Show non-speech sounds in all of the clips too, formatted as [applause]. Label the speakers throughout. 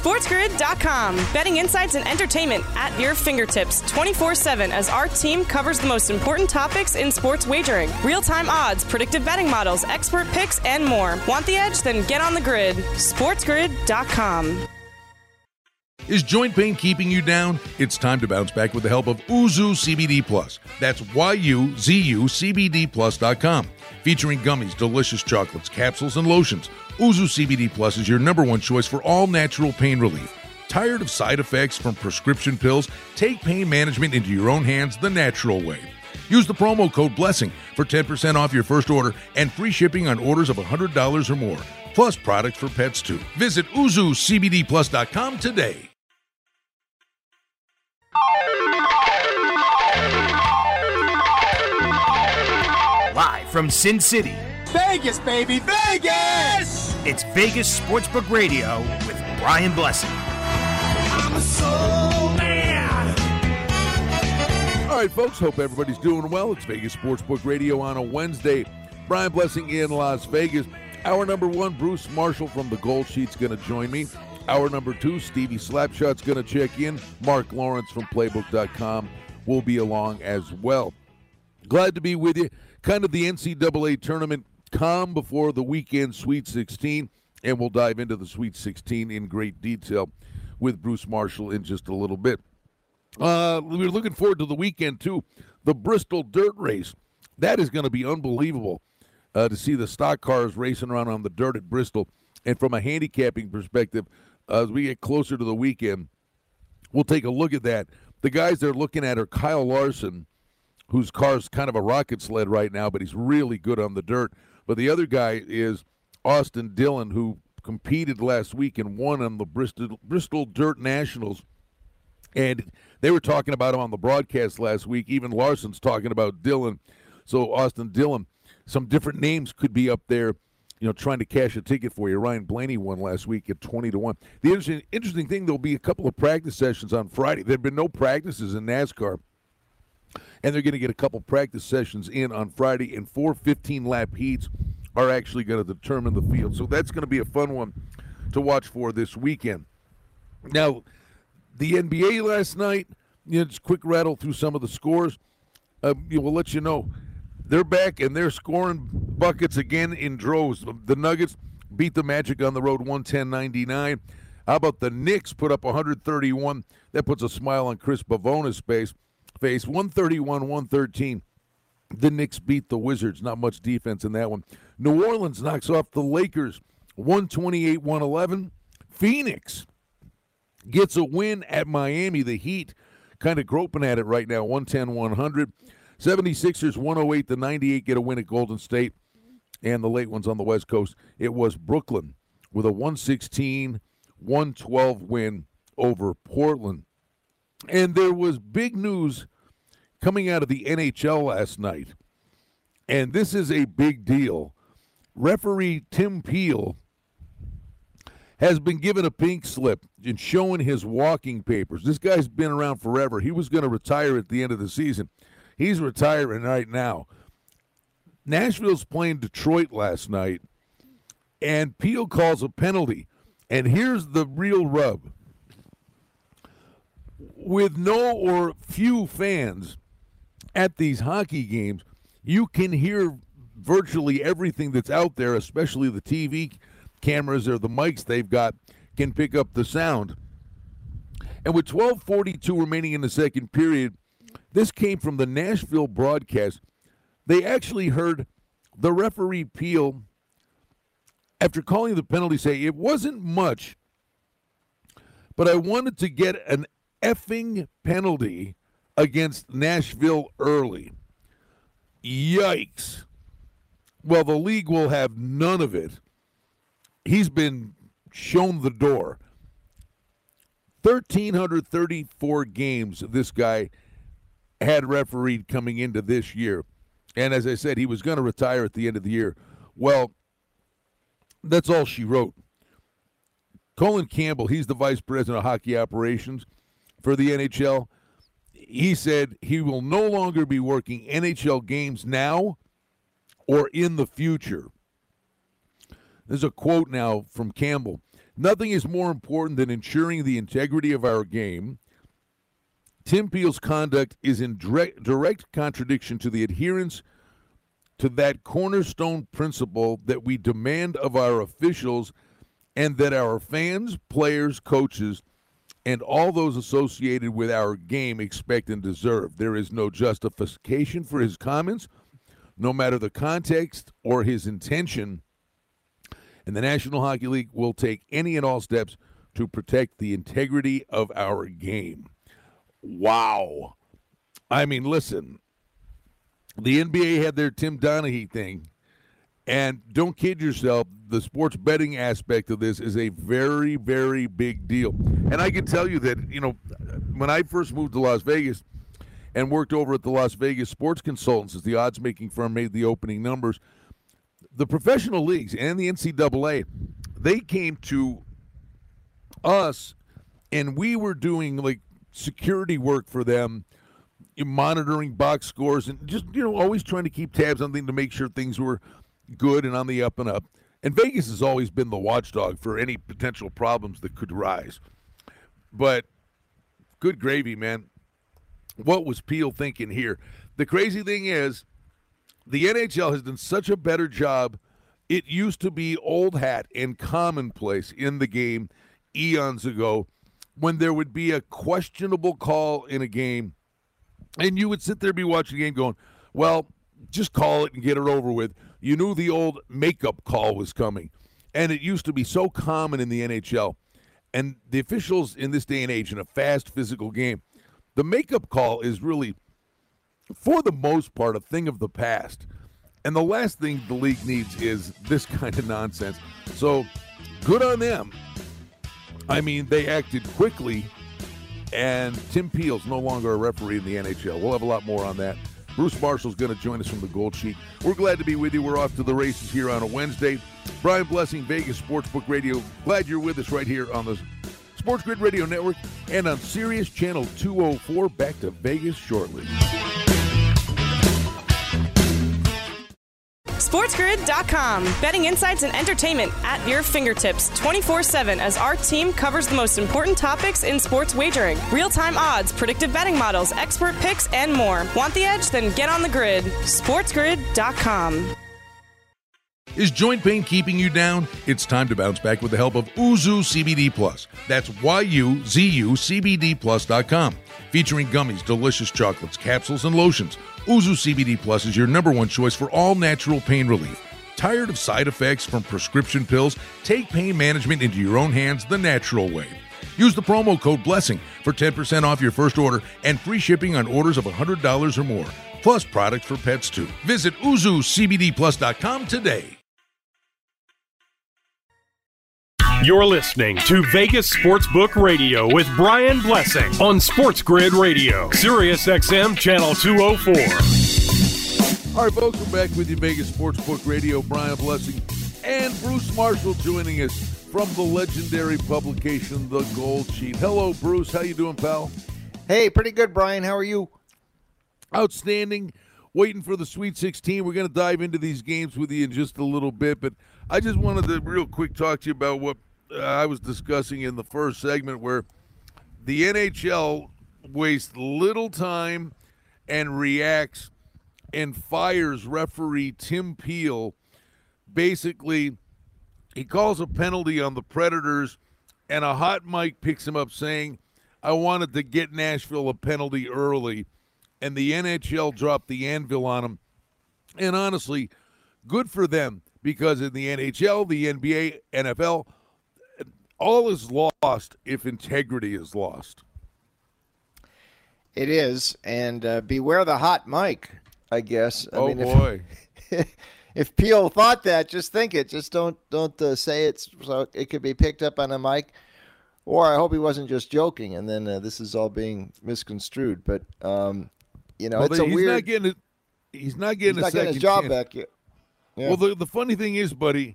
Speaker 1: SportsGrid.com. Betting insights and entertainment at your fingertips 24 7 as our team covers the most important topics in sports wagering real time odds, predictive betting models, expert picks, and more. Want the edge? Then get on the grid. SportsGrid.com.
Speaker 2: Is joint pain keeping you down? It's time to bounce back with the help of Yuzu CBD Plus. That's Y-U-Z-U CBD Plus.com. Featuring gummies, delicious chocolates, capsules, and lotions. Yuzu CBD Plus is your number one choice for all natural pain relief. Tired of side effects from prescription pills? Take pain management into your own hands the natural way. Use the promo code BLESSING for 10% off your first order and free shipping on orders of $100 or more, plus products for pets too. Visit YuzuCBDPlus.com today.
Speaker 3: Live from Sin City,
Speaker 4: Vegas, baby, Vegas!
Speaker 3: It's Vegas Sportsbook Radio with Brian Blessing.
Speaker 4: I'm a soul man.
Speaker 2: All right, folks, hope everybody's doing well. It's Vegas Sportsbook Radio on a Wednesday. Brian Blessing in Las Vegas. Hour number one, Bruce Marshall from the Gold Sheet's going to join me. Hour number two, Stevie Slapshot's going to check in. Marc Lawrence from Playbook.com will be along as well. Glad to be with you. Kind of the NCAA tournament calm before the weekend Sweet 16, and we'll dive into the Sweet 16 in great detail with Bruce Marshall in just a little bit. Uh, we're looking forward to the weekend too. The Bristol Dirt Race, that is going to be unbelievable uh, to see the stock cars racing around on the dirt at Bristol. And from a handicapping perspective, uh, as we get closer to the weekend, we'll take a look at that. The guys they're looking at are Kyle Larson, whose car's kind of a rocket sled right now, but he's really good on the dirt. But the other guy is Austin Dillon, who competed last week and won on the Bristol Bristol Dirt Nationals. And they were talking about him on the broadcast last week. Even Larson's talking about Dillon. So Austin Dillon, some different names could be up there, you know, trying to cash a ticket for you. Ryan Blaney won last week at twenty to one. The interesting, interesting thing, there'll be a couple of practice sessions on Friday. There've been no practices in NASCAR, and they're going to get a couple practice sessions in on Friday, and four 15 lap heats are actually going to determine the field. So that's going to be a fun one to watch for this weekend. Now, the NBA last night, you know, just quick rattle through some of the scores. Uh, will let you know they're back and they're scoring buckets again in droves. The Nuggets beat the Magic on the road 110-99. How about the Knicks put up 131? That puts a smile on Chris Bavona's face. Face 131-113. The Knicks beat the Wizards. Not much defense in that one. New Orleans knocks off the Lakers 128-111. Phoenix gets a win at Miami. The Heat kind of groping at it right now 110 100. 76ers 108 to 98 get a win at Golden State. And the late ones on the West Coast, it was Brooklyn with a 116 112 win over Portland. And there was big news coming out of the NHL last night. And this is a big deal. Referee Tim Peel has been given a pink slip and showing his walking papers. This guy's been around forever. He was going to retire at the end of the season. He's retiring right now. Nashville's playing Detroit last night, and Peel calls a penalty. And here's the real rub. With no or few fans at these hockey games, you can hear virtually everything that's out there, especially the TV cameras or the mics they've got can pick up the sound. And with 12:42 remaining in the second period, this came from the Nashville broadcast. They actually heard the referee Peel after calling the penalty say it wasn't much, but I wanted to get an effing penalty against Nashville early. Yikes. Well, the league will have none of it he's been shown the door. 1,334 games this guy had refereed coming into this year. And as I said, he was going to retire at the end of the year. Well, that's all she wrote. Colin Campbell, he's the vice president of hockey operations for the NHL. He said he will no longer be working NHL games now or in the future. There's a quote now from Campbell. Nothing is more important than ensuring the integrity of our game. Tim Peel's conduct is in direct, direct contradiction to the adherence to that cornerstone principle that we demand of our officials and that our fans, players, coaches, and all those associated with our game expect and deserve. There is no justification for his comments, no matter the context or his intention. And the National Hockey League will take any and all steps to protect the integrity of our game. Wow. I mean, listen, the NBA had their Tim Donaghy thing. And don't kid yourself, the sports betting aspect of this is a very, very big deal. And I can tell you that, you know, when I first moved to Las Vegas and worked over at the Las Vegas Sports Consultants as the odds making firm made the opening numbers, the professional leagues and the NCAA, they came to us and we were doing like security work for them monitoring box scores and just you know always trying to keep tabs on things to make sure things were good and on the up and up. And Vegas has always been the watchdog for any potential problems that could rise. But good gravy, man. What was Peel thinking here? The crazy thing is, the NHL has done such a better job. It used to be old hat and commonplace in the game eons ago when there would be a questionable call in a game and you would sit there and be watching the game going, well, just call it and get it over with. You knew the old makeup call was coming. And it used to be so common in the NHL. And the officials in this day and age, in a fast physical game, the makeup call is really, for the most part, a thing of the past. And the last thing the league needs is this [laughs] kind of nonsense. So good on them. I mean, they acted quickly and Tim Peel's no longer a referee in the NHL. We'll have a lot more on that. Bruce Marshall's going to join us from the Gold Sheet. We're glad to be with you. We're off to the races here on a Wednesday. Brian Blessing, Vegas Sportsbook Radio. Glad you're with us right here on the Sports Grid Radio Network and on Sirius Channel 204. Back to Vegas shortly.
Speaker 1: SportsGrid.com. Betting insights and entertainment at your fingertips 24 7 as our team covers the most important topics in sports wagering real time odds, predictive betting models, expert picks, and more. Want the edge? Then get on the grid. SportsGrid.com.
Speaker 2: Is joint pain keeping you down? It's time to bounce back with the help of Yuzu CBD Plus. That's Y-U-Z-U CBD Plus.com. Featuring gummies, delicious chocolates, capsules, and lotions. Yuzu CBD Plus is your number one choice for all natural pain relief. Tired of side effects from prescription pills? Take pain management into your own hands the natural way. Use the promo code BLESSING for 10% off your first order and free shipping on orders of $100 or more, plus products for pets too. Visit YuzuCBDPlus.com today.
Speaker 5: You're listening to Vegas Sportsbook Radio with Brian Blessing on Sports Grid Radio, Sirius XM Channel 204.
Speaker 2: All right, folks, we're back with you, Vegas Sportsbook Radio. Brian Blessing and Bruce Marshall joining us from the legendary publication, The Gold Sheet. Hello, Bruce. How you doing, pal?
Speaker 6: Hey, pretty good, Brian. How are you?
Speaker 2: Outstanding. Waiting for the Sweet 16. We're going to dive into these games with you in just a little bit, but I just wanted to real quick talk to you about what I was discussing in the first segment where the NHL wastes little time and reacts and fires referee Tim Peel. Basically, he calls a penalty on the Predators, and a hot mic picks him up saying, I wanted to get Nashville a penalty early. And the NHL dropped the anvil on him. And honestly, good for them because in the NHL, the NBA, NFL, all is lost if integrity is lost.
Speaker 6: It is, and uh, beware the hot mic. I guess. I
Speaker 2: oh
Speaker 6: mean,
Speaker 2: boy! [laughs]
Speaker 6: If, if Peel thought that, just think it. Just don't don't uh, say it so it could be picked up on a mic. Or I hope he wasn't just joking, and then uh, this is all being misconstrued. But um, you know,
Speaker 2: well,
Speaker 6: it's
Speaker 2: he's
Speaker 6: a weird.
Speaker 2: Not getting, a, he's not getting
Speaker 6: he's
Speaker 2: a
Speaker 6: not
Speaker 2: second
Speaker 6: getting his job
Speaker 2: chance.
Speaker 6: back yet. Yeah.
Speaker 2: Well, the, the funny thing is, buddy,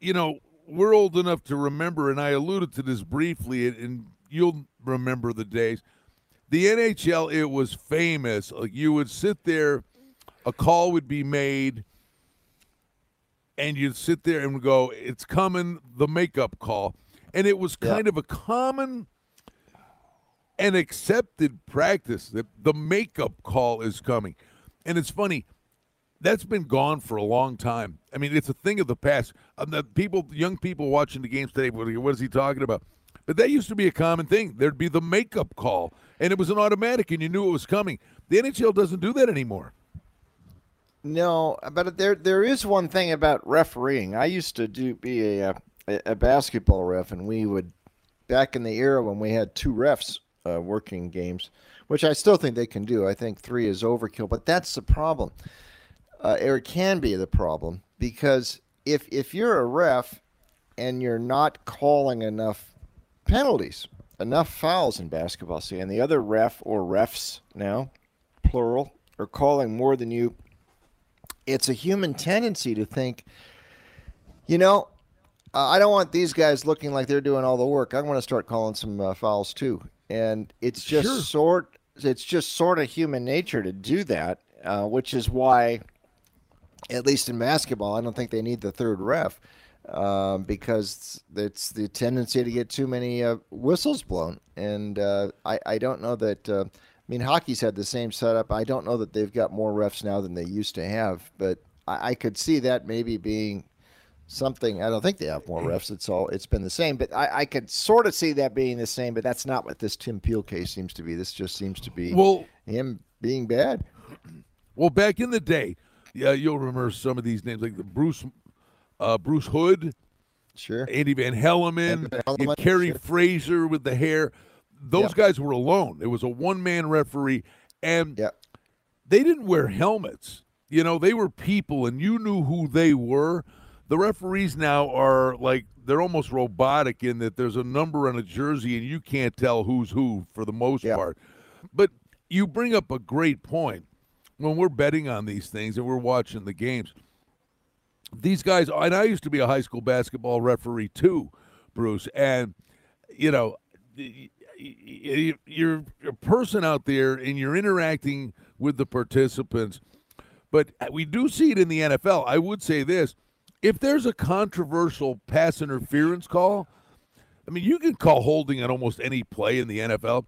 Speaker 2: you know, we're old enough to remember, and I alluded to this briefly, and, you'll remember the days. The NHL, it was famous. Like you would sit there, a call would be made, and you'd sit there and go, "It's coming," the makeup call, and it was kind yeah. of a common and accepted practice that the makeup call is coming. And it's funny, that's been gone for a long time. I mean, it's a thing of the past. Um, the people, young people watching the games today, what is he talking about? But that used to be a common thing. There'd be the makeup call, and it was an automatic, and you knew it was coming. The NHL doesn't do that anymore.
Speaker 7: No, but there there is one thing about refereeing. I used to do be a a, a basketball ref, and we would back in the era when we had two refs uh, working games, which I still think they can do. I think three is overkill, but that's the problem. Uh, can be the problem because if if you're a ref and you're not calling enough penalties, enough fouls in basketball, see, and the other ref or refs now, plural, are calling more than you, it's a human tendency to think, you know, uh, I don't want these guys looking like they're doing all the work. I want to start calling some uh, fouls too and it's just sure. sort it's just sort of human nature to do that, uh, which is why, at least in basketball, I don't think they need the third ref um, because it's the tendency to get too many uh, whistles blown, and uh, I I don't know that. Uh, I mean, hockey's had the same setup. I don't know that they've got more refs now than they used to have, but I, I could see that maybe being something. I don't think they have more refs. It's all it's been the same, but I, I could sort of see that being the same. But that's not what this Tim Peel case seems to be. This just seems to be well him being bad.
Speaker 2: Well, back in the day, yeah, you'll remember some of these names like the Bruce uh, Bruce Hood,
Speaker 7: sure,
Speaker 2: Andy Van Hellemond, and Kerry sure. Fraser with the hair. Those yep. guys were alone. It was a one man referee, and yeah. they didn't wear helmets. You know, they were people, and you knew who they were the referees now are like they're almost robotic in that there's a number on a jersey and you can't tell who's who for the most yeah. part. But you bring up a great point when we're betting on these things and we're watching the games. These guys, and I used to be a high school basketball referee too, Bruce, and you know, you're a person out there and you're interacting with the participants. But we do see it in the NFL. I would say this if there's a controversial pass interference call, I mean, you can call holding on almost any play in the NFL.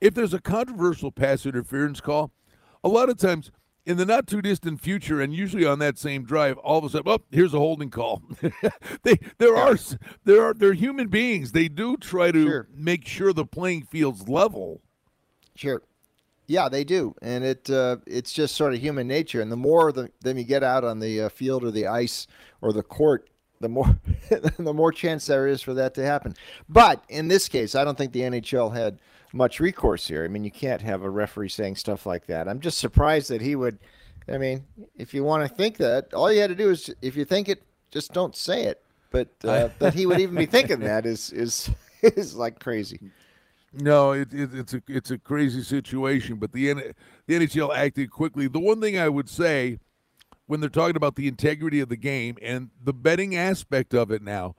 Speaker 2: If there's a controversial pass interference call, a lot of times in the not too distant future, and usually on that same drive, all of a sudden, oh, here's a holding call. [laughs] they there are there are they're human beings. They do try to sure. make sure the playing field's level.
Speaker 7: Sure. Yeah, they do, and it uh, it's just sort of human nature. And the more the, them you get out on the uh, field or the ice or the court, the more [laughs] the more chance there is for that to happen. But in this case, I don't think the NHL had much recourse here. I mean, you can't have a referee saying stuff like that. I'm just surprised that he would. I mean, if you want to think that, all you had to do is, if you think it, just don't say it. But uh, [laughs] that he would even be thinking that is is [laughs] is like crazy.
Speaker 2: No, it, it, it's a it's a crazy situation, but the the NHL acted quickly. The one thing I would say when they're talking about the integrity of the game and the betting aspect of it now,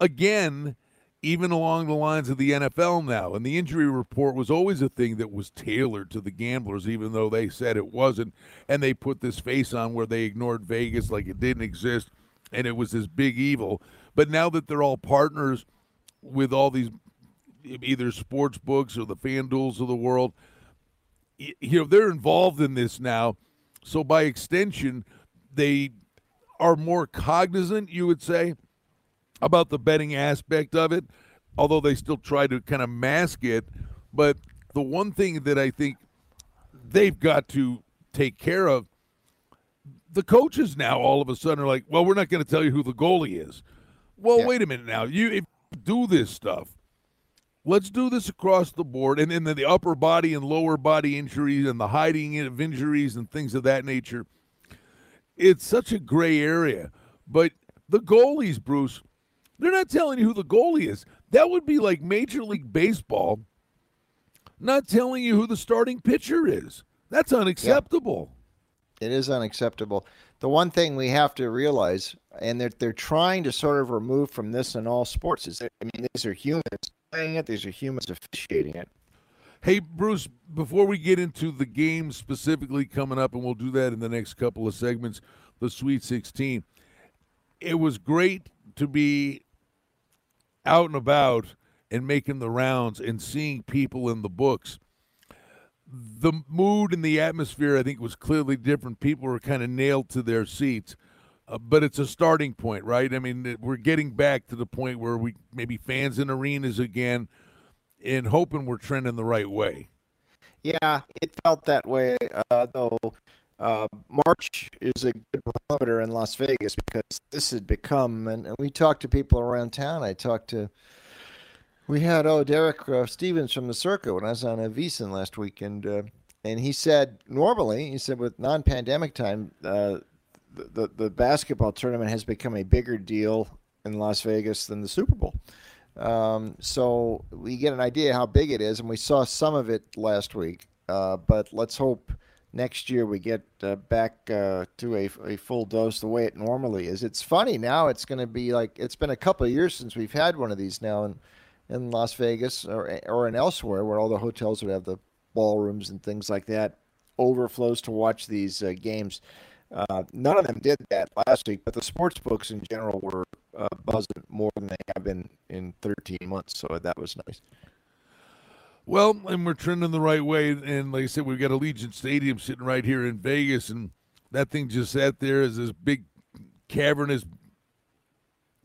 Speaker 2: again, even along the lines of the NFL now, and the injury report was always a thing that was tailored to the gamblers, even though they said it wasn't, and they put this face on where they ignored Vegas like it didn't exist, and it was this big evil. But now that they're all partners with all these either sports books or the FanDuels of the world. You know, they're involved in this now. So by extension, they are more cognizant, you would say, about the betting aspect of it, although they still try to kind of mask it. But the one thing that I think they've got to take care of the coaches now all of a sudden are like, well, we're not going to tell you who the goalie is. Well, yeah. wait a minute now. You do this stuff let's do this across the board. And then the upper body and lower body injuries and the hiding of injuries and things of that nature. It's such a gray area. But the goalies, Bruce, they're not telling you who the goalie is. That would be like Major League Baseball not telling you who the starting pitcher is. That's unacceptable.
Speaker 7: Yeah. It is unacceptable. The one thing we have to realize, and they're, they're trying to sort of remove from this in all sports, is that, I mean, these are humans playing it. These are humans officiating it.
Speaker 2: Hey, Bruce, before we get into the game specifically coming up, and we'll do that in the next couple of segments, the Sweet 16, it was great to be out and about and making the rounds and seeing people in the books. The mood and the atmosphere, I think, was clearly different. People were kind of nailed to their seats. Uh, but it's a starting point, right? I mean, we're getting back to the point where we maybe fans in arenas again and hoping we're trending the right way.
Speaker 6: Yeah, it felt that way, uh, though. Uh, March is a good barometer in Las Vegas because this had become, and, and, we talked to people around town. I talked to, we had oh Derek uh, Stevens from the Circa when I was on a VSiN last week, and uh, and he said normally he said with non-pandemic time, uh, the, the the basketball tournament has become a bigger deal in Las Vegas than the Super Bowl. Um, so we get an idea how big it is, and we saw some of it last week. Uh, but let's hope next year we get uh, back uh, to a, a full dose the way it normally is. It's funny now; it's going to be like it's been a couple of years since we've had one of these now in in Las Vegas or or in elsewhere where all the hotels would have the ballrooms and things like that overflows to watch these uh, games. Uh, none of them did that last week, but the sports books in general were uh, buzzing more than they have been in 13 months. So that was nice.
Speaker 2: Well, and we're trending the right way. And like I said, we've got Allegiant Stadium sitting right here in Vegas, and that thing just sat there as this big cavernous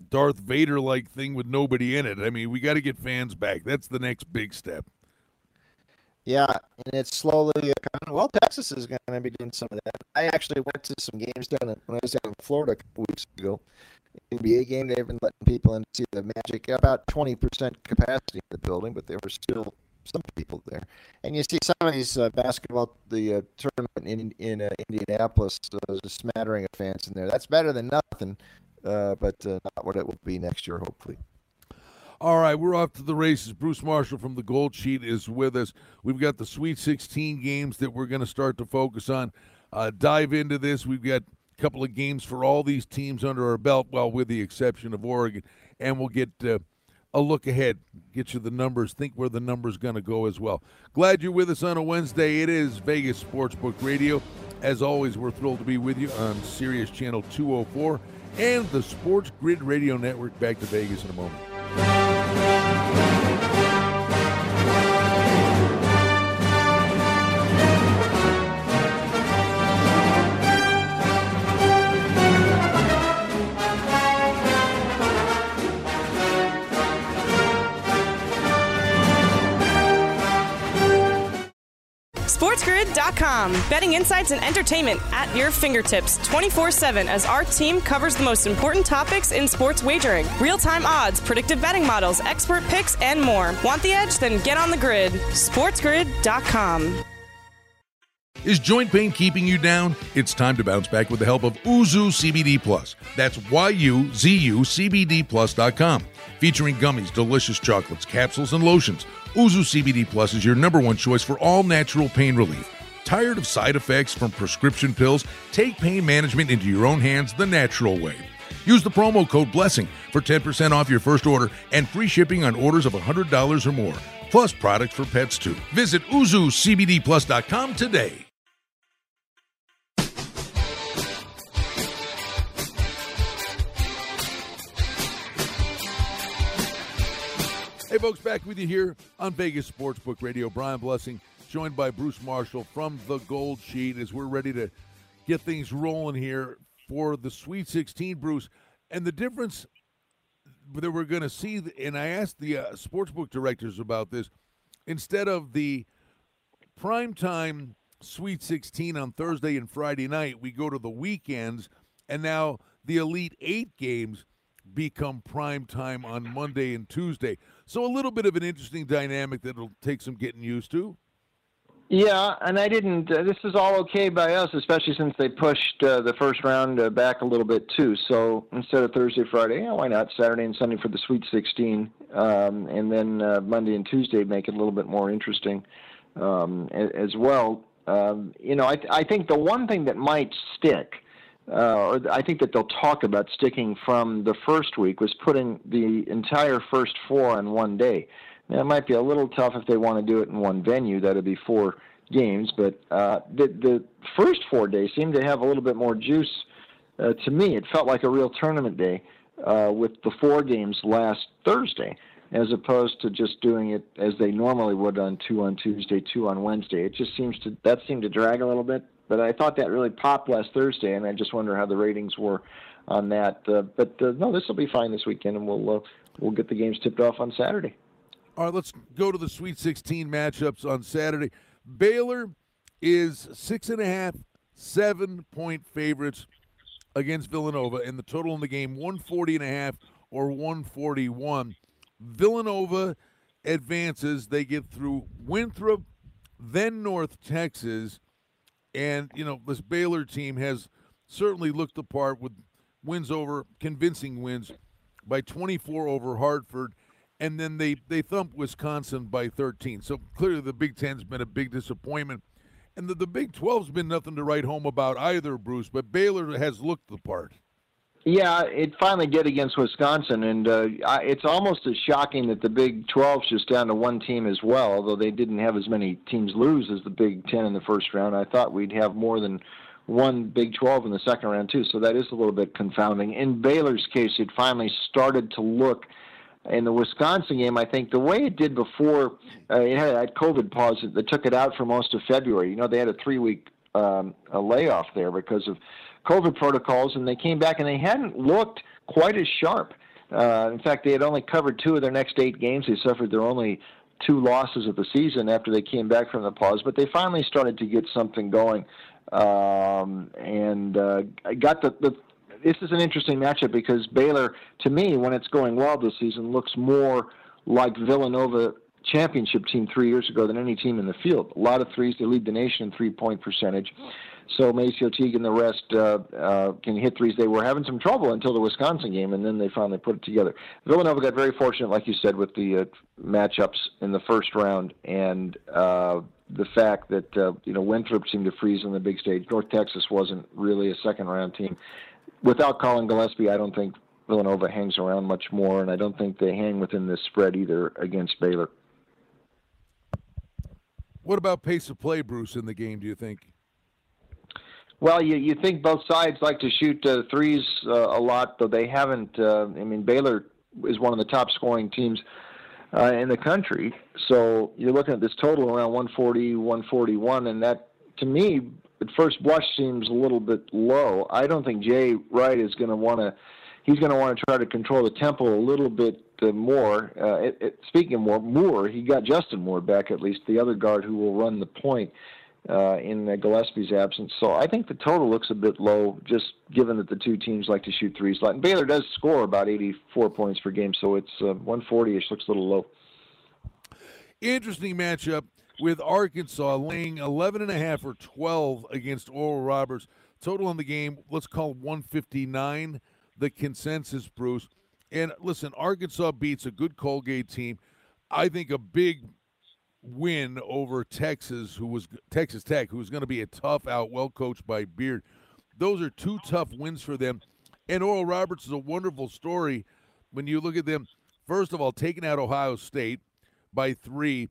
Speaker 2: Darth Vader like thing with nobody in it. I mean, we got to get fans back. That's the next big step.
Speaker 6: Yeah, and it's slowly. Well, Texas is going to be doing some of that. I actually went to some games down in, when I was down in Florida a couple weeks ago. NBA game, they've been letting people in to see the Magic. About 20% capacity in the building, but there were still some people there. And you see some of these uh, basketball, the uh, tournament in in uh, Indianapolis, there's a smattering of fans in there. That's better than nothing, uh, but uh, not what it will be next year, hopefully.
Speaker 2: All right, we're off to the races. Bruce Marshall from the Gold Sheet is with us. We've got the Sweet 16 games that we're going to start to focus on. Uh, dive into this. We've got a couple of games for all these teams under our belt, well, with the exception of Oregon, and we'll get uh, a look ahead, get you the numbers, think where the numbers going to go as well. Glad you're with us on a Wednesday. It is Vegas Sportsbook Radio. As always, we're thrilled to be with you on Sirius Channel 204 and the Sports Grid Radio Network. Back to Vegas in a moment.
Speaker 1: SportsGrid.com. Betting insights and entertainment at your fingertips 24 7 as our team covers the most important topics in sports wagering real time odds, predictive betting models, expert picks, and more. Want the edge? Then get on the grid. SportsGrid.com.
Speaker 2: Is joint pain keeping you down? It's time to bounce back with the help of Yuzu CBD Plus. That's Y-U-Z-U CBD Plus.com. Featuring gummies, delicious chocolates, capsules, and lotions. Yuzu CBD Plus is your number one choice for all natural pain relief. Tired of side effects from prescription pills? Take pain management into your own hands the natural way. Use the promo code BLESSING for 10% off your first order and free shipping on orders of $100 or more, plus products for pets too. Visit YuzuCBDPlus.com today. Hey, folks, back with you here on Vegas Sportsbook Radio. Brian Blessing, joined by Bruce Marshall from the Gold Sheet, as we're ready to get things rolling here for the Sweet 16, Bruce. And the difference that we're going to see, and I asked the uh, sportsbook directors about this, instead of the primetime Sweet 16 on Thursday and Friday night, we go to the weekends, and now the Elite Eight games become prime time on Monday and Tuesday. So a little bit of an interesting dynamic that'll take some getting used to.
Speaker 7: Yeah, and I didn't. Uh, this is all okay by us, especially since they pushed uh, the first round uh, back a little bit too. So instead of Thursday, Friday, yeah, why not Saturday and Sunday for the Sweet 16, um, and then uh, Monday and Tuesday make it a little bit more interesting um, as well. Um, you know, I, I think the one thing that might stick uh, or I think that they'll talk about sticking from the first week was putting the entire first four on one day. Now, it might be a little tough if they want to do it in one venue. That'd be four games, but uh, the the first four days seem to have a little bit more juice uh, to me, it felt like a real tournament day uh, with the four games last Thursday, as opposed to just doing it as they normally would on two on Tuesday, two on Wednesday. It just seems to that seemed to drag a little bit. But I thought that really popped last Thursday, and I just wonder how the ratings were on that. Uh, but uh, no, this will be fine this weekend, and we'll uh, we'll get the games tipped off on Saturday.
Speaker 2: All right, let's go to the Sweet 16 matchups on Saturday. Baylor is six and a half, seven point favorites against Villanova, and the total in the game 140 and a half or 141. Villanova advances. They get through Winthrop, then North Texas, and you know this Baylor team has certainly looked the part with wins over convincing wins by 24 over Hartford, and then they they thumped Wisconsin by 13. So clearly the Big Ten's been a big disappointment. And the, the Big 12's been nothing to write home about either, Bruce, but Baylor has looked the part.
Speaker 7: Yeah, it finally did against Wisconsin, and uh, it's almost as shocking that the Big 12's just down to one team as well, although they didn't have as many teams lose as the Big 10 in the first round. I thought we'd have more than one Big 12 in the second round, too, so that is a little bit confounding. In Baylor's case, it finally started to look – in the Wisconsin game, I think the way it did before, uh, it had that COVID pause that took it out for most of February. You know, they had a three week um, a layoff there because of COVID protocols, and they came back and they hadn't looked quite as sharp. Uh, in fact, they had only covered two of their next eight games. They suffered their only two losses of the season after they came back from the pause, but they finally started to get something going um, and uh, got the, the this is an interesting matchup because Baylor, to me, when it's going well this season, looks more like Villanova championship team three years ago than any team in the field. A lot of threes. They lead the nation in three point percentage. So Macio Teague and the rest uh, uh, can hit threes. They were having some trouble until the Wisconsin game, and then they finally put it together. Villanova got very fortunate, like you said, with the uh, matchups in the first round, and uh, the fact that uh, you know Winthrop seemed to freeze on the big stage. North Texas wasn't really a second round team, without Collin Gillespie, I don't think Villanova hangs around much more, and I don't think they hang within this spread either against Baylor.
Speaker 2: What about pace of play, Bruce, in the game? Do you think?
Speaker 7: Well, you you think both sides like to shoot uh, threes uh, a lot, though they haven't. Uh, I mean, Baylor is one of the top scoring teams uh, in the country, so you're looking at this total around 140, 141, and that to me at first blush seems a little bit low. I don't think Jay Wright is going to want to. He's going to want to try to control the tempo a little bit uh, more. Uh, it, it, speaking of more, Moore, he got Justin Moore back at least, the other guard who will run the point uh, in uh, Gillespie's absence. So I think the total looks a bit low, just given that the two teams like to shoot threes. And Baylor does score about 84 points per game, so it's uh, 140ish. Looks a little low.
Speaker 2: Interesting matchup with Arkansas laying 11 and a half or 12 against Oral Roberts. Total in the game, let's call 159 the consensus, Bruce. And listen, Arkansas beats a good Colgate team. I think a big win over Texas, who was Texas Tech, who was going to be a tough out, well coached by Beard. Those are two tough wins for them. And Oral Roberts is a wonderful story when you look at them. First of all, taking out Ohio State by three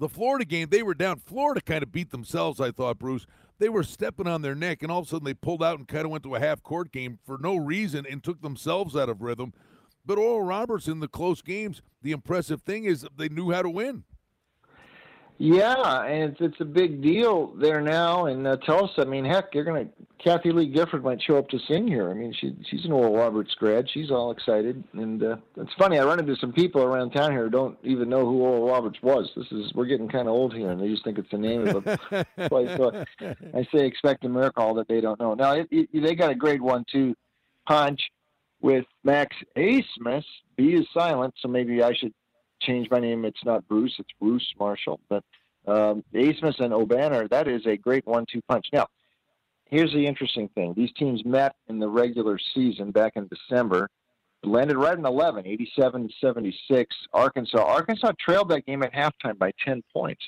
Speaker 2: the Florida game, they were down. Florida kind of beat themselves, I thought, Bruce. They were stepping on their neck, and all of a sudden they pulled out and kind of went to a half court game for no reason and took themselves out of rhythm. But Oral Roberts in the close games, the impressive thing is they knew how to win.
Speaker 7: Yeah, and it's, it's a big deal there now in uh, Tulsa. I mean, heck, you're gonna Kathie Lee Gifford might show up to sing here. I mean, she she's an Oral Roberts grad. She's all excited, and uh, it's funny. I run into some people around town here who don't even know who Oral Roberts was. This is we're getting kind of old here, and they just think it's the name of a [laughs] place. So I say expect a miracle that they don't know. Now it, it, they got a grade one two punch with Max Abmas. B is silent, so maybe I should change my name. It's not Bruce, it's Bruce Marshall. But um, Abmas and Obanor, that is a great one-two punch. Now, here's the interesting thing: these teams met in the regular season back in December. Landed right in 11, 87 76. Arkansas. Arkansas trailed that game at halftime by 10 points,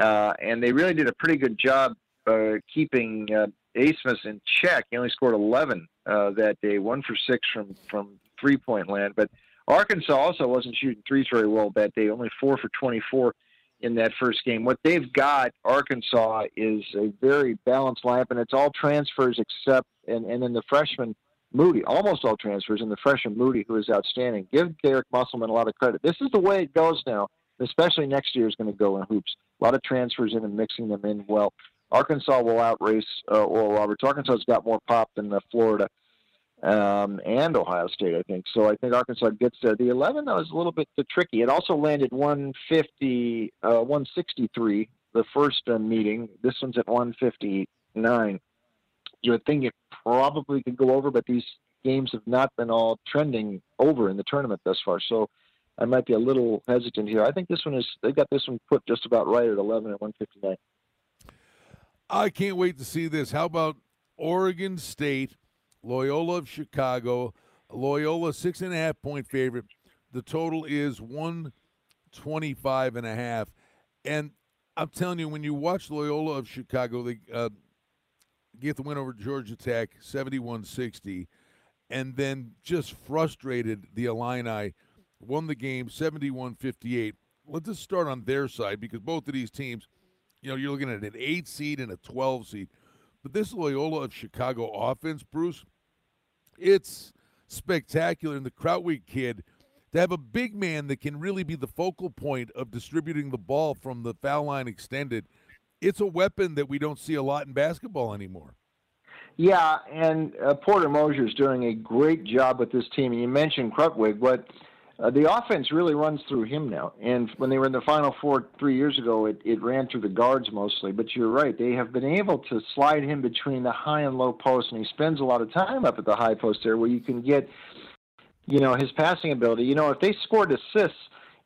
Speaker 7: uh, and they really did a pretty good job uh, keeping uh, Abmas in check. He only scored 11 uh, that day, one for six from from three point land, but Arkansas also wasn't shooting threes very well that day, only four for 24 in that first game. What they've got, Arkansas, is a very balanced lineup, and it's all transfers except, and, and then the freshman Moody, almost all transfers, and the freshman Moody, who is outstanding. Give Eric Musselman a lot of credit. This is the way it goes now, especially next year is going to go in hoops. A lot of transfers in and mixing them in well. Arkansas will outrace uh, Oral Roberts. Arkansas's got more pop than uh, Florida um, and Ohio State, I think. So I think Arkansas gets there. The 11 that was a little bit tricky. It also landed 150, uh, 163 the first uh, meeting. This one's at 159. You would think it probably could go over, but these games have not been all trending over in the tournament thus far. So I might be a little hesitant here. I think this one is. They got this one put just about right at 11 at 159.
Speaker 2: I can't wait to see this. How about Oregon State Loyola of Chicago. Loyola six and a half point favorite. The total is one twenty five and a half. And I'm telling you, when you watch Loyola of Chicago, they uh, get the win over Georgia Tech 71 60, and then just frustrated the Illini, won the game 71 58. Let's just start on their side because both of these teams, you know, you're looking at an eight seed and a 12 seed. But this Loyola of Chicago offense, Bruce, it's spectacular. And the Krutwig kid, to have a big man that can really be the focal point of distributing the ball from the foul line extended, it's a weapon that we don't see a lot in basketball anymore.
Speaker 7: Yeah, and uh, Porter Moser is doing a great job with this team. And you mentioned Krutwig, but uh, the offense really runs through him now. And when they were in the Final Four three years ago, it, it ran through the guards mostly. But you're right; they have been able to slide him between the high and low post, and he spends a lot of time up at the high post there, where you can get, you know, his passing ability. You know, if they scored assists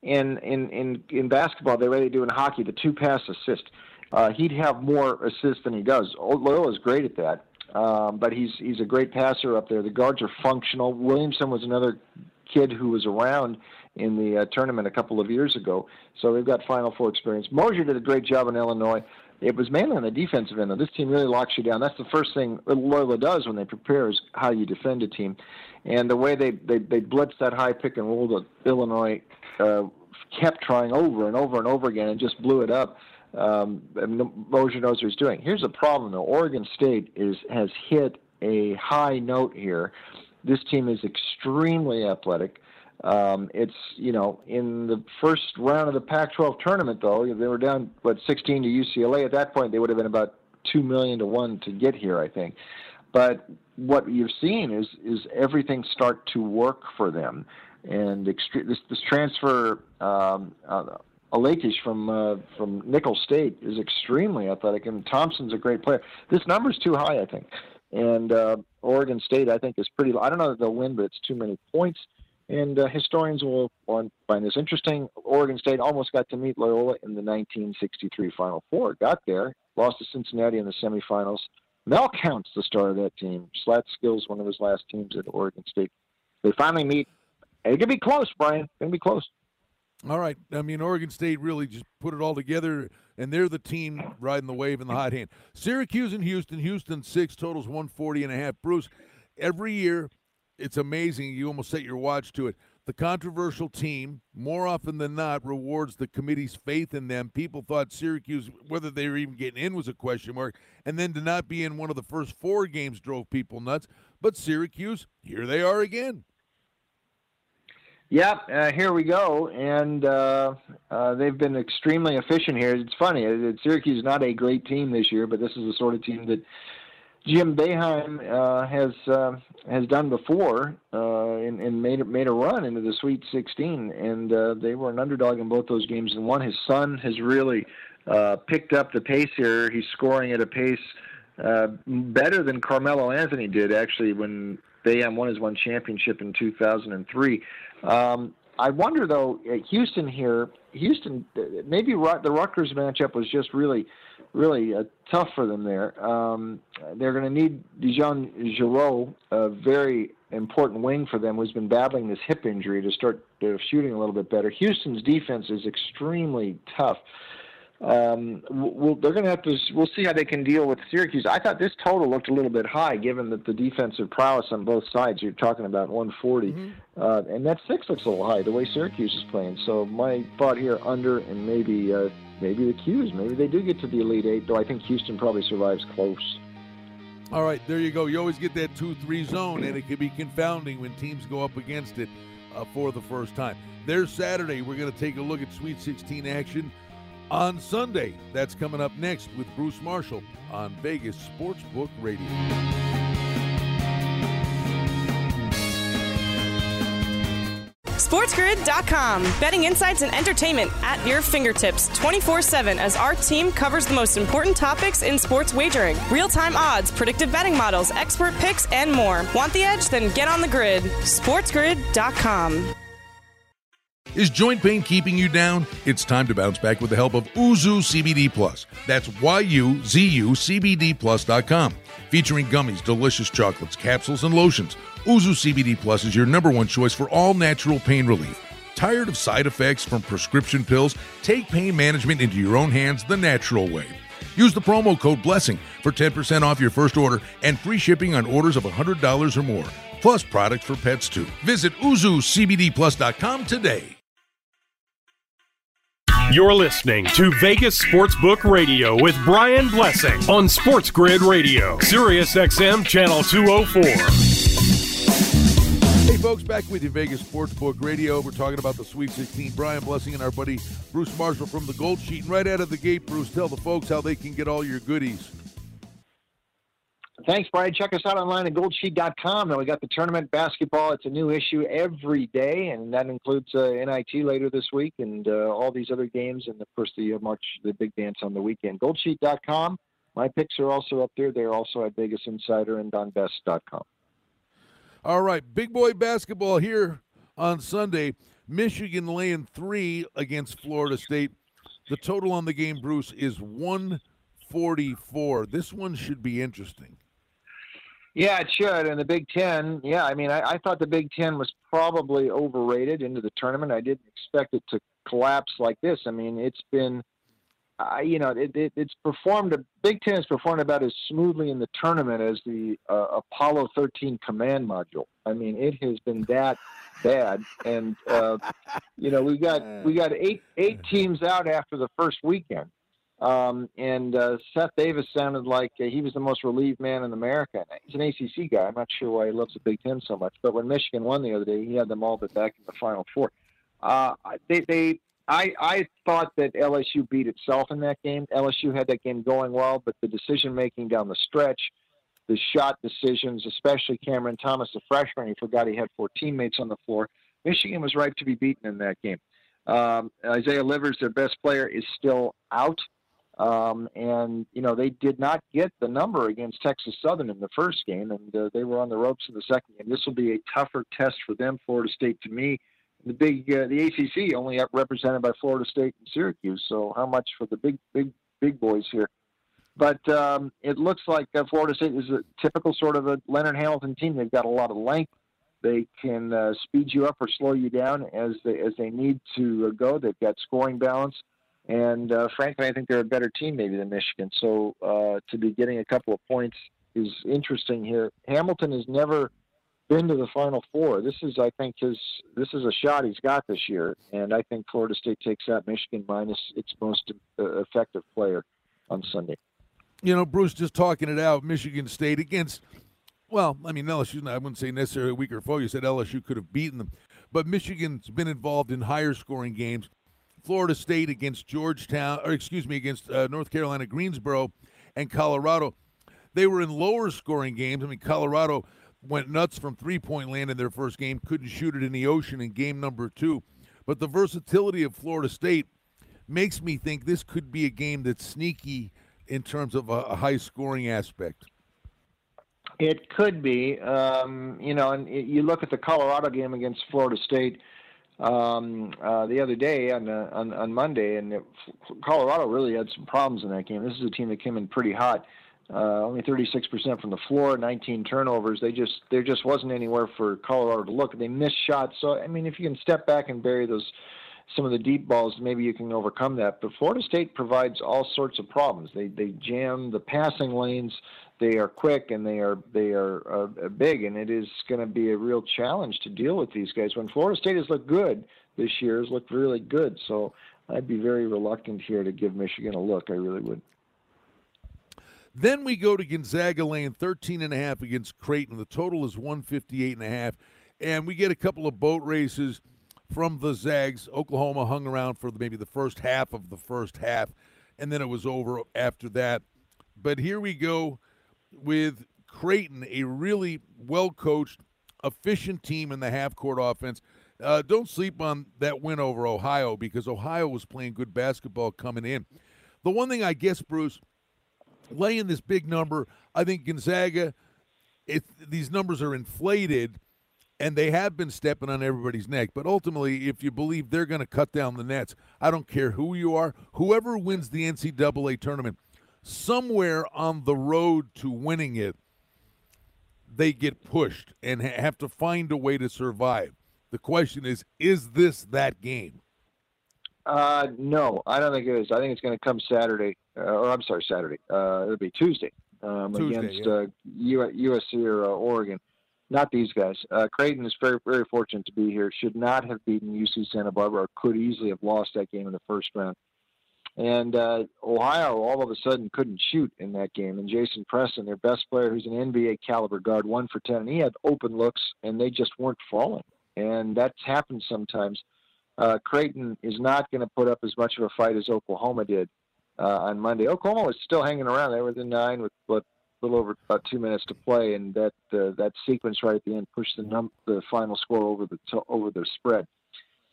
Speaker 7: in in in in basketball, the way they do in hockey, the two pass assist, uh, he'd have more assists than he does. Loyola is great at that. Um, but he's he's a great passer up there. The guards are functional. Williamson was another kid who was around in the uh, tournament a couple of years ago. So they've got Final Four experience. Moser did a great job in Illinois. It was mainly on the defensive end, though. This team really locks you down. That's the first thing Loyola does when they prepare is how you defend a team. And the way they, they, they that high pick and roll that Illinois uh, kept trying over and over and over again and just blew it up. Um, Moser knows what he's doing. Here's the problem, though. Oregon State is has hit a high note here this team is extremely athletic. Um, it's you know in the first round of the Pac-12 tournament though they were down what 16 to UCLA. At that point they would have been about two million to one to get here, I think. But what you've seen is is everything start to work for them, and extre- this this transfer. Um, uh, Alatishe from uh, from Nicholls State is extremely athletic, and Thompson's a great player. This number's too high, I think. And uh, Oregon State, I think, is pretty. I don't know that they'll win, but it's too many points. And uh, historians will find this interesting. Oregon State almost got to meet Loyola in the 1963 Final Four. Got there, lost to Cincinnati in the semifinals. Mel Counts the star of that team. Slats Gill, one of his last teams at Oregon State. They finally meet. It could be close, Brian. It can be close.
Speaker 2: All right. I mean, Oregon State really just put it all together, and they're the team riding the wave in the hot hand. Syracuse and Houston. Houston six totals 140 and a half. Bruce, every year, it's amazing. You almost set your watch to it. The controversial team, more often than not, rewards the committee's faith in them. People thought Syracuse, whether they were even getting in, was a question mark. And then to not be in one of the first four games drove people nuts. But Syracuse, here they are again.
Speaker 7: Yep, uh, here we go, and uh, uh, they've been extremely efficient here. It's funny, uh, Syracuse is not a great team this year, but this is the sort of team that Jim Boeheim uh, has uh, has done before and, and, made made a run into the Sweet 16, and they were an underdog in both those games and won. His son has really picked up the pace here. He's scoring at a pace better than Carmelo Anthony did actually when Boeheim won his one championship in 2003. Um, I wonder though, Houston here, Houston, maybe the Rutgers matchup was just really, really uh, tough for them there. Um, they're going to need DeJon Jarreau, a very important wing for them, who's been battling this hip injury to start uh, shooting a little bit better. Houston's defense is extremely tough. Um, we'll, they're going to have to. We'll see how they can deal with Syracuse. I thought this total looked a little bit high, given that the defensive prowess on both sides. You're talking about 140, mm-hmm. uh, and that six looks a little high the way Syracuse is playing. So my thought here under, and maybe uh, maybe the Qs, maybe they do get to the Elite Eight. Though I think Houston probably survives close.
Speaker 2: All right, there you go. You always get that two-three zone, and it can be confounding when teams go up against it uh, for the first time. There's Saturday. We're going to take a look at Sweet 16 action on Sunday. That's coming up next with Bruce Marshall on Vegas Sportsbook Radio.
Speaker 1: SportsGrid.com. Betting insights and entertainment at your fingertips 24 7 as our team covers the most important topics in sports wagering real time odds, predictive betting models, expert picks, and more. Want the edge? Then get on the grid. SportsGrid.com.
Speaker 2: Is joint pain keeping you down? It's time to bounce back with the help of Yuzu CBD Plus. That's Y-U-Z-U CBD Plus.com. Featuring gummies, delicious chocolates, capsules, and lotions, Yuzu CBD Plus is your number one choice for all natural pain relief. Tired of side effects from prescription pills? Take pain management into your own hands the natural way. Use the promo code BLESSING for 10% off your first order and free shipping on orders of $100 or more, plus products for pets too. Visit YuzuCBDPlus.com today.
Speaker 5: You're listening to Vegas Sportsbook Radio with Brian Blessing on Sports Grid Radio, Sirius XM Channel 204.
Speaker 2: Hey, folks, back with you, Vegas Sportsbook Radio. We're talking about the Sweet 16. Brian Blessing and our buddy Bruce Marshall from the Gold Sheet. And right out of the gate, Bruce, tell the folks how they can get all your goodies.
Speaker 7: Thanks, Brian. Check us out online at goldsheet.com. Now we got the tournament basketball. It's a new issue every day, and that includes uh, NIT later this week and uh, all these other games, and of course the uh, March the big dance on the weekend. Goldsheet.com. My picks are also up there. They're also at Vegas Insider and OnBest.com.
Speaker 2: All right, big boy basketball here on Sunday. Michigan laying three against Florida State. The total on the game, Bruce, is 144. This one should be interesting.
Speaker 7: Yeah, it should. And the Big Ten, yeah, I mean, I, I thought the Big Ten was probably overrated into the tournament. I didn't expect it to collapse like this. I mean, it's been, uh, you know, it, it, it's performed. A, Big Ten has performed about as smoothly in the tournament as the uh, Apollo 13 command module. I mean, it has been that bad. And uh, you know, we got we got eight eight teams out after the first weekend. Um, and uh, Seth Davis sounded like uh, he was the most relieved man in America. He's an ACC guy. I'm not sure why he loves the Big Ten so much, but when Michigan won the other day, he had them all but back in the Final Four. Uh, they, they, I, I thought that LSU beat itself in that game. LSU had that game going well, but the decision making down the stretch, the shot decisions, especially Cameron Thomas, the freshman, he forgot he had four teammates on the floor. Michigan was ripe to be beaten in that game. Um, Isaiah Livers, their best player, is still out. Um, and you know they did not get the number against Texas Southern in the first game, and uh, they were on the ropes in the second game. This will be a tougher test for them. Florida State, to me, the big uh, the ACC only represented by Florida State and Syracuse. So how much for the big big big boys here? But um, it looks like uh, Florida State is a typical sort of a Leonard Hamilton team. They've got a lot of length. They can uh, speed you up or slow you down as they as they need to uh, go. They've got scoring balance. And uh, frankly, I think they're a better team maybe than Michigan. So uh, to be getting a couple of points is interesting here. Hamilton has never been to the Final Four. This is, I think, his this is a shot he's got this year, and I think Florida State takes out Michigan minus its most uh, effective player on Sunday.
Speaker 2: You know, Bruce, just talking it out, Michigan State against. Well, I mean, LSU, I wouldn't say necessarily a weaker foe. You said LSU could have beaten them. But Michigan's been involved in higher scoring games. Florida State against Georgetown, or excuse me, against uh, North Carolina, Greensboro, and Colorado. They were in lower scoring games. I mean, Colorado went nuts from three point land in their first game, couldn't shoot it in the ocean in game number two. But the versatility of Florida State makes me think this could be a game that's sneaky in terms of a, high scoring aspect.
Speaker 7: It could be. Um, you know, and you look at the Colorado game against Florida State um, uh, the other day on, uh, on on Monday, and it, Colorado really had some problems in that game. This is a team that came in pretty hot, uh, only 36% from the floor, 19 turnovers. They just there just wasn't anywhere for Colorado to look. They missed shots. So I mean, if you can step back and bury those some of the deep balls, maybe you can overcome that. But Florida State provides all sorts of problems. They they jam the passing lanes. They are quick and they are they are uh, big, and it is going to be a real challenge to deal with these guys. When Florida State has looked good this year, has looked really good. So I'd be very reluctant here to give Michigan a look. I really would.
Speaker 2: Then we go to Gonzaga Lane, 13 and a half against Creighton. The total is 158 and a half. And we get a couple of boat races from the Zags. Oklahoma hung around for maybe the first half of the first half, and then it was over after that. But here we go with Creighton, a really well coached, efficient team in the half court offense. Uh, don't sleep on that win over Ohio because Ohio was playing good basketball coming in. The one thing I guess, Bruce, laying this big number. I think Gonzaga, if these numbers are inflated, and they have been stepping on everybody's neck. But ultimately, if you believe they're going to cut down the nets, I don't care who you are, whoever wins the NCAA tournament, somewhere on the road to winning it, they get pushed and have to find a way to survive. The question is, is this that game?
Speaker 7: Uh, no, I don't think it is. I think it's going to come Saturday, uh, or I'm sorry, Saturday. Uh, it'll be Tuesday, um,
Speaker 2: Tuesday
Speaker 7: against
Speaker 2: yeah.
Speaker 7: uh, U- USC or uh, Oregon. Not these guys. Uh, Creighton is very, very fortunate to be here. Should not have beaten UC Santa Barbara, or could easily have lost that game in the first round. And uh, Ohio all of a sudden couldn't shoot in that game. And Jason Preston, their best player, who's an NBA caliber guard, one for ten, and he had open looks, and they just weren't falling. And that's happened sometimes uh, Creighton is not going to put up as much of a fight as Oklahoma did uh, on Monday. Oklahoma was still hanging around. They were within nine with what, little over about two minutes to play, and that uh, that sequence right at the end pushed the num- the final score over the to- over the spread.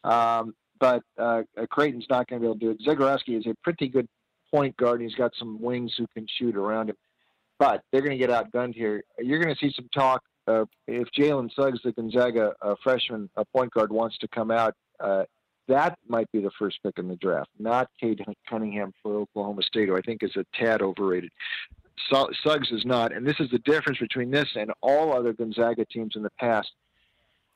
Speaker 7: Um, but uh, Creighton's not going to be able to do it. Zegarowski is a pretty good point guard. And he's got some wings who can shoot around him, but they're going to get outgunned here. You're going to see some talk. Uh, if Jalen Suggs, the Gonzaga uh, freshman uh, point guard, wants to come out, uh, that might be the first pick in the draft, not Cade Cunningham for Oklahoma State, who I think is a tad overrated. Suggs is not, and this is the difference between this and all other Gonzaga teams in the past.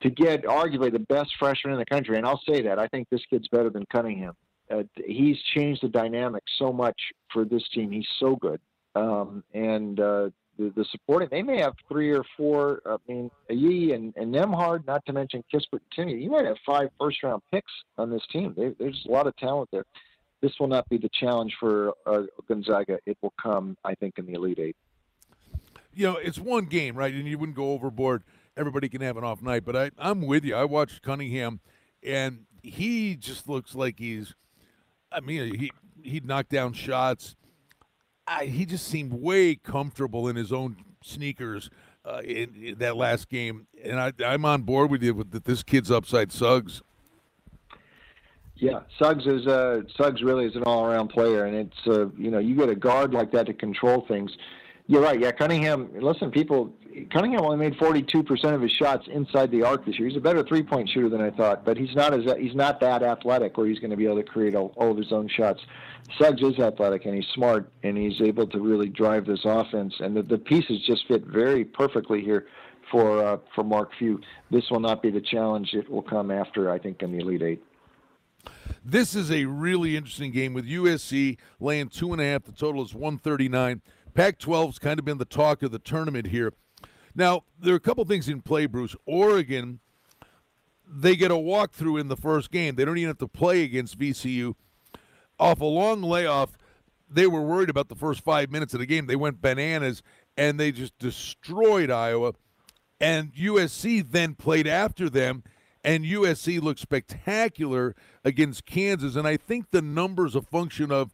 Speaker 7: To get arguably the best freshman in the country, and I'll say that I think this kid's better than Cunningham. Uh, he's changed the dynamic so much for this team. He's so good, um, and uh, the, the supporting. They may have three or four. I mean, Yee and, and Nembhard, not to mention Kispert and Timme. You might have five first round picks on this team. There's a lot of talent there. This will not be the challenge for uh, Gonzaga. It will come, I think, in the Elite Eight.
Speaker 2: You know, it's one game, right? And you wouldn't go overboard. Everybody can have an off night, but I, I'm with you. I watched Cunningham, and he just looks like he's. I mean, he he'd knock down shots I, he just seemed way comfortable in his own sneakers uh, in, in, that last game, and I, am on board with you with that. This kid's upside Suggs.
Speaker 7: Yeah, Suggs is uh, Suggs really is an all-around player, and it's uh, you know you get a guard like that to control things. You're right. Yeah, Cunningham. Listen, people. Cunningham only made 42% of his shots inside the arc this year. He's a better three-point shooter than I thought, but he's not as he's not that athletic where he's going to be able to create all, all of his own shots. Suggs is athletic and he's smart and he's able to really drive this offense. And the, the pieces just fit very perfectly here for uh, for Mark Few. This will not be the challenge. It will come after, I think, in the Elite Eight.
Speaker 2: This is a really interesting game with USC laying two and a half. The total is 139. Pac 12's kind of been the talk of the tournament here. Now, there are a couple things in play, Bruce. Oregon, they get a walkthrough in the first game. They don't even have to play against VCU off a long layoff, they were worried about the first five minutes of the game. They went bananas and they just destroyed Iowa. And USC then played after them, and USC looked spectacular against Kansas. And I think the numbers a function of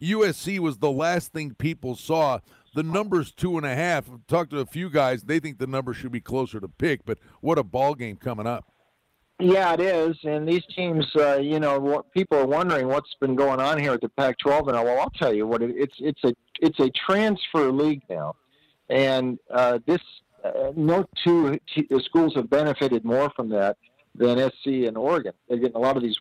Speaker 2: USC was the last thing people saw. The number's two and a half. I've talked to a few guys; they think the number should be closer to pick. But what a ball game coming up!
Speaker 7: Yeah, it is. And these teams, uh, you know, what, people are wondering what's been going on here at the Pac-12. And well, I'll tell you what it, it's. It's a it's a transfer league now, and uh, this uh, no two t- schools have benefited more from that than SC and Oregon. They're getting a lot of these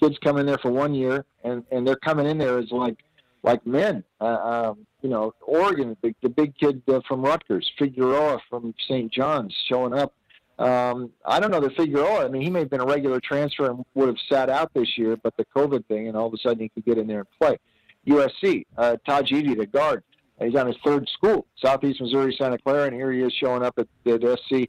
Speaker 7: kids come in there for one year, and and they're coming in there as like like men. Uh, um, you know, Oregon, the, the big kid uh, from Rutgers, Figueroa from St. John's, showing up Um, I don't know the Figueroa. I mean, he may have been a regular transfer and would have sat out this year, but the COVID thing, and all of a sudden he could get in there and play. USC, uh, Tahj the guard. He's on his third school, Southeast Missouri, Santa Clara, and here he is showing up at, at SC.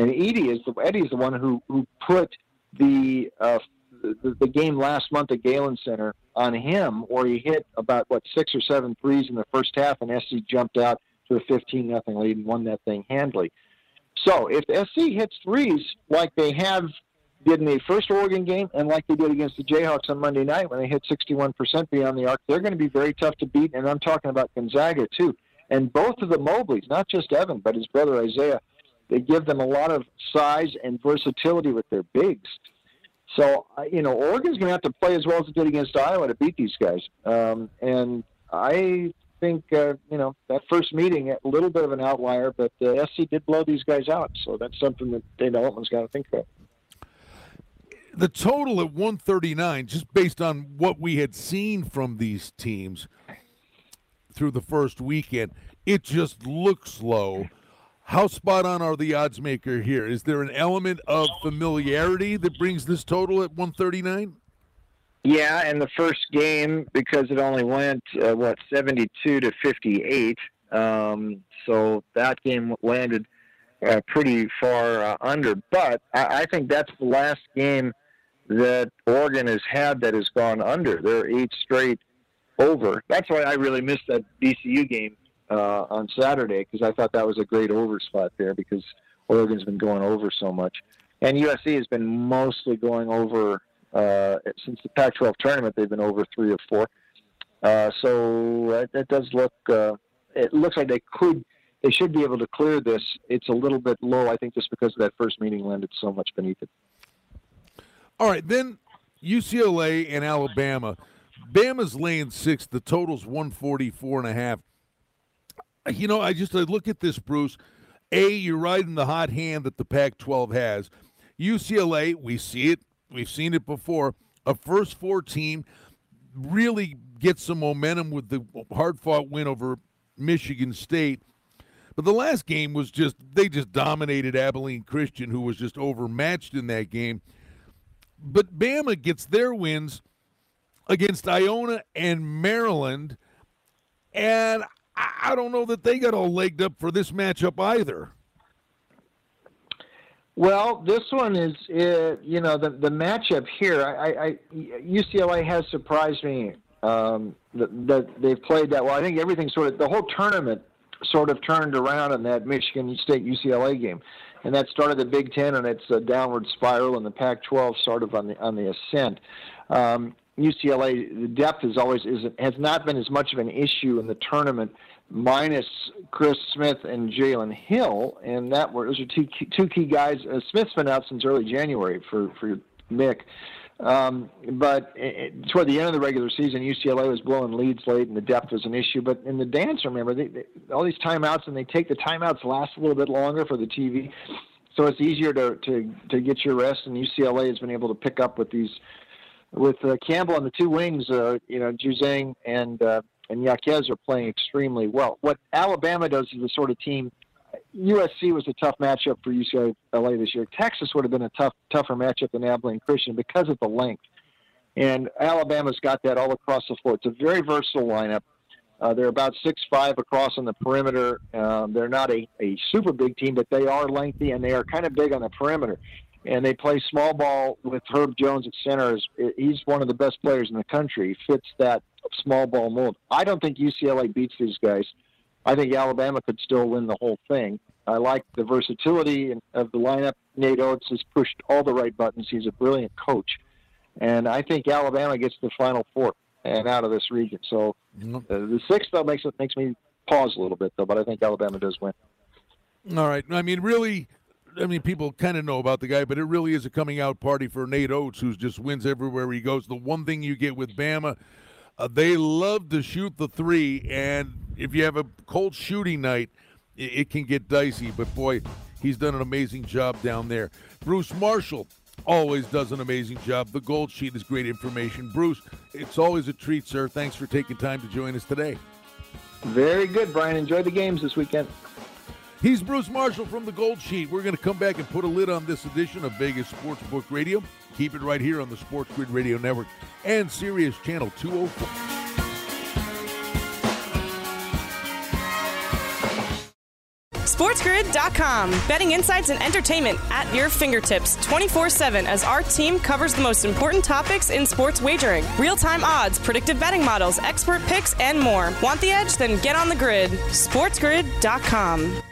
Speaker 7: And Eaddy is the Eaddy is the one who who put the, uh, the the game last month at Galen Center on him, where he hit about what six or seven threes in the first half, and SC jumped out to a 15 nothing lead and won that thing handily. So if SC hits threes like they have did in the first Oregon game and like they did against the Jayhawks on Monday night when they hit 61% beyond the arc, they're going to be very tough to beat. And I'm talking about Gonzaga too. And both of the Mobleys, not just Evan, but his brother Isaiah, they give them a lot of size and versatility with their bigs. So, you know, Oregon's going to have to play as well as it did against Iowa to beat these guys. Um, and I think, uh, you know, that first meeting, a little bit of an outlier, but uh, SC did blow these guys out. So that's something that Dana Altman's got to think about
Speaker 2: the total at 139, just based on what we had seen from these teams through the first weekend, it just looks low. How spot on are the odds maker here? Is there an element of familiarity that brings this total at 139?
Speaker 7: Yeah, and the first game because it only went uh, what 72 to 58. Um, so that game landed uh, pretty far uh, under. But I, I think that's the last game that Oregon has had that has gone under. They're eight straight over. That's why I really missed that VCU game uh, on Saturday because I thought that was a great over spot there because Oregon's been going over so much, and USC has been mostly going over uh, since the Pac-12 tournament. They've been over three or four. Uh, so it, it does look. Uh, it looks like they could. They should be able to clear this. It's a little bit low, I think, just because that first meeting landed so much beneath it.
Speaker 2: All right, then UCLA and Alabama. Bama's laying six. The total's 144 and a half. You know, I just I look at this, Bruce. A, you're riding the hot hand that the Pac 12 has. UCLA, we see it. We've seen it before. A first four team really gets some momentum with the hard fought win over Michigan State. But the last game was just, they just dominated Abilene Christian, who was just overmatched in that game but Bama gets their wins against Iona and Maryland, and I don't know that they got all legged up for this matchup either.
Speaker 7: Well, this one is, uh, you know, the the matchup here. I, I UCLA has surprised me um, that, that they've played that well. I think everything sort of the whole tournament sort of turned around in that Michigan State UCLA game and that started the Big Ten and its a downward spiral, and the Pac-12 sort of on the on the ascent. Um, UCLA, the depth is always is has not been as much of an issue in the tournament, minus Chris Smith and Jalen Hill, and that were those are two key, two key guys. Uh, Smith's been out since early January for for Mick. Um, but it, toward the end of the regular season, UCLA was blowing leads late, and the depth was an issue. But in the dance, remember, they, they, all these timeouts, and they take the timeouts last a little bit longer for the TV, so it's easier to to to get your rest. And UCLA has been able to pick up with these with uh, Campbell and the two wings. Uh, you know, Juzang and uh, and Jaquez are playing extremely well. What Alabama does is the sort of team USC was a tough matchup for UCLA this year. Texas would have been a tough, tougher matchup than Abilene Christian because of the length. And Alabama's got that all across the floor. It's a very versatile lineup. Uh, they're about six five across on the perimeter. Um, they're not a, a super big team, but they are lengthy and they are kind of big on the perimeter. And they play small ball with Herb Jones at center. He's one of the best players in the country. He fits that small ball mold. I don't think UCLA beats these guys. I think Alabama could still win the whole thing. I like the versatility of the lineup. Nate Oats has pushed all the right buttons. He's a brilliant coach. And I think Alabama gets the final four and out of this region. So uh, the sixth though, makes it makes me pause a little bit, though. But I think Alabama does win.
Speaker 2: All right. I mean, really, I mean, people kind of know about the guy, but it really is a coming out party for Nate Oats, who just wins everywhere he goes. The one thing you get with Bama, uh, they love to shoot the three, and if you have a cold shooting night, it, it can get dicey. But boy, he's done an amazing job down there. Bruce Marshall always does an amazing job. The gold sheet is great information. Bruce, it's always a treat, sir. Thanks for taking time to join us today.
Speaker 7: Very good, Brian. Enjoy the games this weekend.
Speaker 2: He's Bruce Marshall from the Gold Sheet. We're going to come back and put a lid on this edition of Vegas Sportsbook Radio. Keep it right here on the Sports Grid Radio Network and Sirius Channel 204.
Speaker 1: SportsGrid.com. Betting insights and entertainment at your fingertips 24 7 as our team covers the most important topics in sports wagering real time odds, predictive betting models, expert picks, and more. Want the edge? Then get on the grid. SportsGrid.com.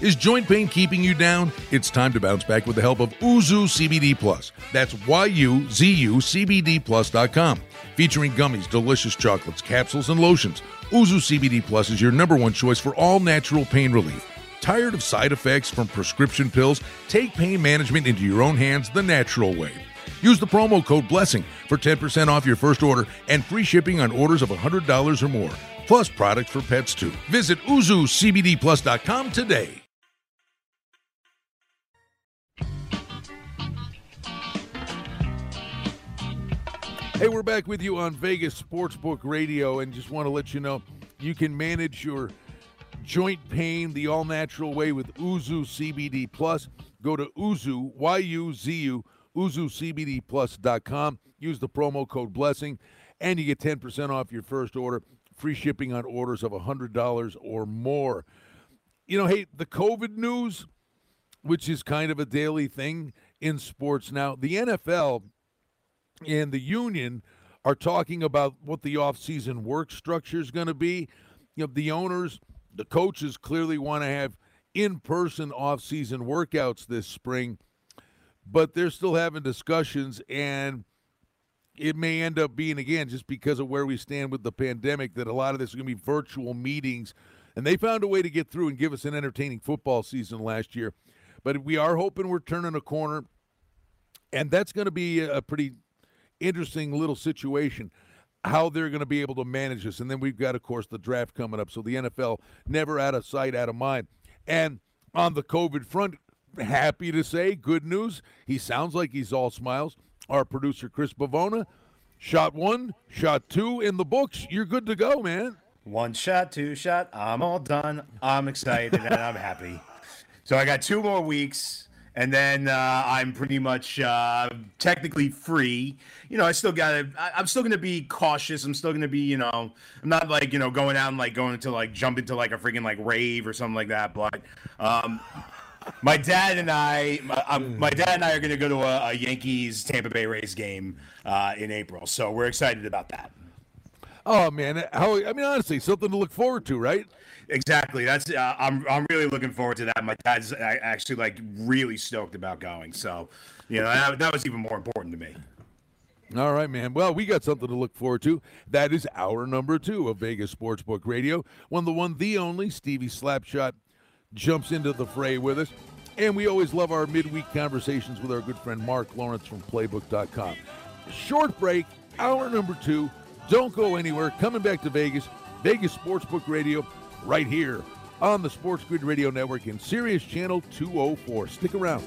Speaker 2: Is joint pain keeping you down? It's time to bounce back with the help of Yuzu CBD Plus. That's Y-U-Z-U CBD Plus.com. Featuring gummies, delicious chocolates, capsules, and lotions. Yuzu CBD Plus is your number one choice for all natural pain relief. Tired of side effects from prescription pills? Take pain management into your own hands the natural way. Use the promo code BLESSING for 10% off your first order and free shipping on orders of $100 or more, plus products for pets too. Visit YuzuCBDPlus.com today. Hey, we're back with you on Vegas Sportsbook Radio, and just want to let you know you can manage your joint pain the all natural way with Yuzu CBD Plus. Go to Yuzu, Y U Z U, YuzuCBDPlus.com. Use the promo code BLESSING, and you get 10% off your first order. Free shipping on orders of $100 or more. You know, hey, the COVID news, which is kind of a daily thing in sports now, the NFL and the union are talking about what the offseason work structure is going to be. You know, the owners, the coaches clearly want to have in-person offseason workouts this spring, but they're still having discussions and it may end up being again just because of where we stand with the pandemic that a lot of this is going to be virtual meetings and they found a way to get through and give us an entertaining football season last year but we are hoping we're turning a corner and that's going to be a pretty interesting little situation how they're going to be able to manage this. And then we've got, of course, the draft coming up. So the NFL never out of sight, out of mind. And on the COVID front, happy to say, good news. He sounds like he's all smiles. Our producer, Chris Bavona, shot one, shot two in the books. You're good to go, man.
Speaker 8: One shot, two shot. I'm all done. I'm excited and I'm happy. So I got two more weeks and then uh, I'm pretty much uh, technically free. You know, I still got to. I'm still going to be cautious. I'm still going to be, you know, I'm not like you know going out and like going to like jump into like a freaking like rave or something like that. But um, my dad and I, my, um, my, dad and I are going to go to a, a, Yankees Tampa Bay Rays game uh, in April, so we're excited about that.
Speaker 2: Oh man, how I mean honestly, something to look forward to, right?
Speaker 8: Exactly. That's uh, I'm I'm really looking forward to that. My dad's actually like really stoked about going. So, you know, that, that was even more important to me.
Speaker 2: All right, man. Well, we got something to look forward to. That is our number two of Vegas Sportsbook Radio. When the one, the only Stevie Slapshot jumps into the fray with us. And we always love our midweek conversations with our good friend Marc Lawrence from Playbook.com. Short break, hour number two. Don't go anywhere. Coming back to Vegas, Vegas Sportsbook Radio right here on the Sports Grid Radio Network in Sirius Channel 204. Stick around.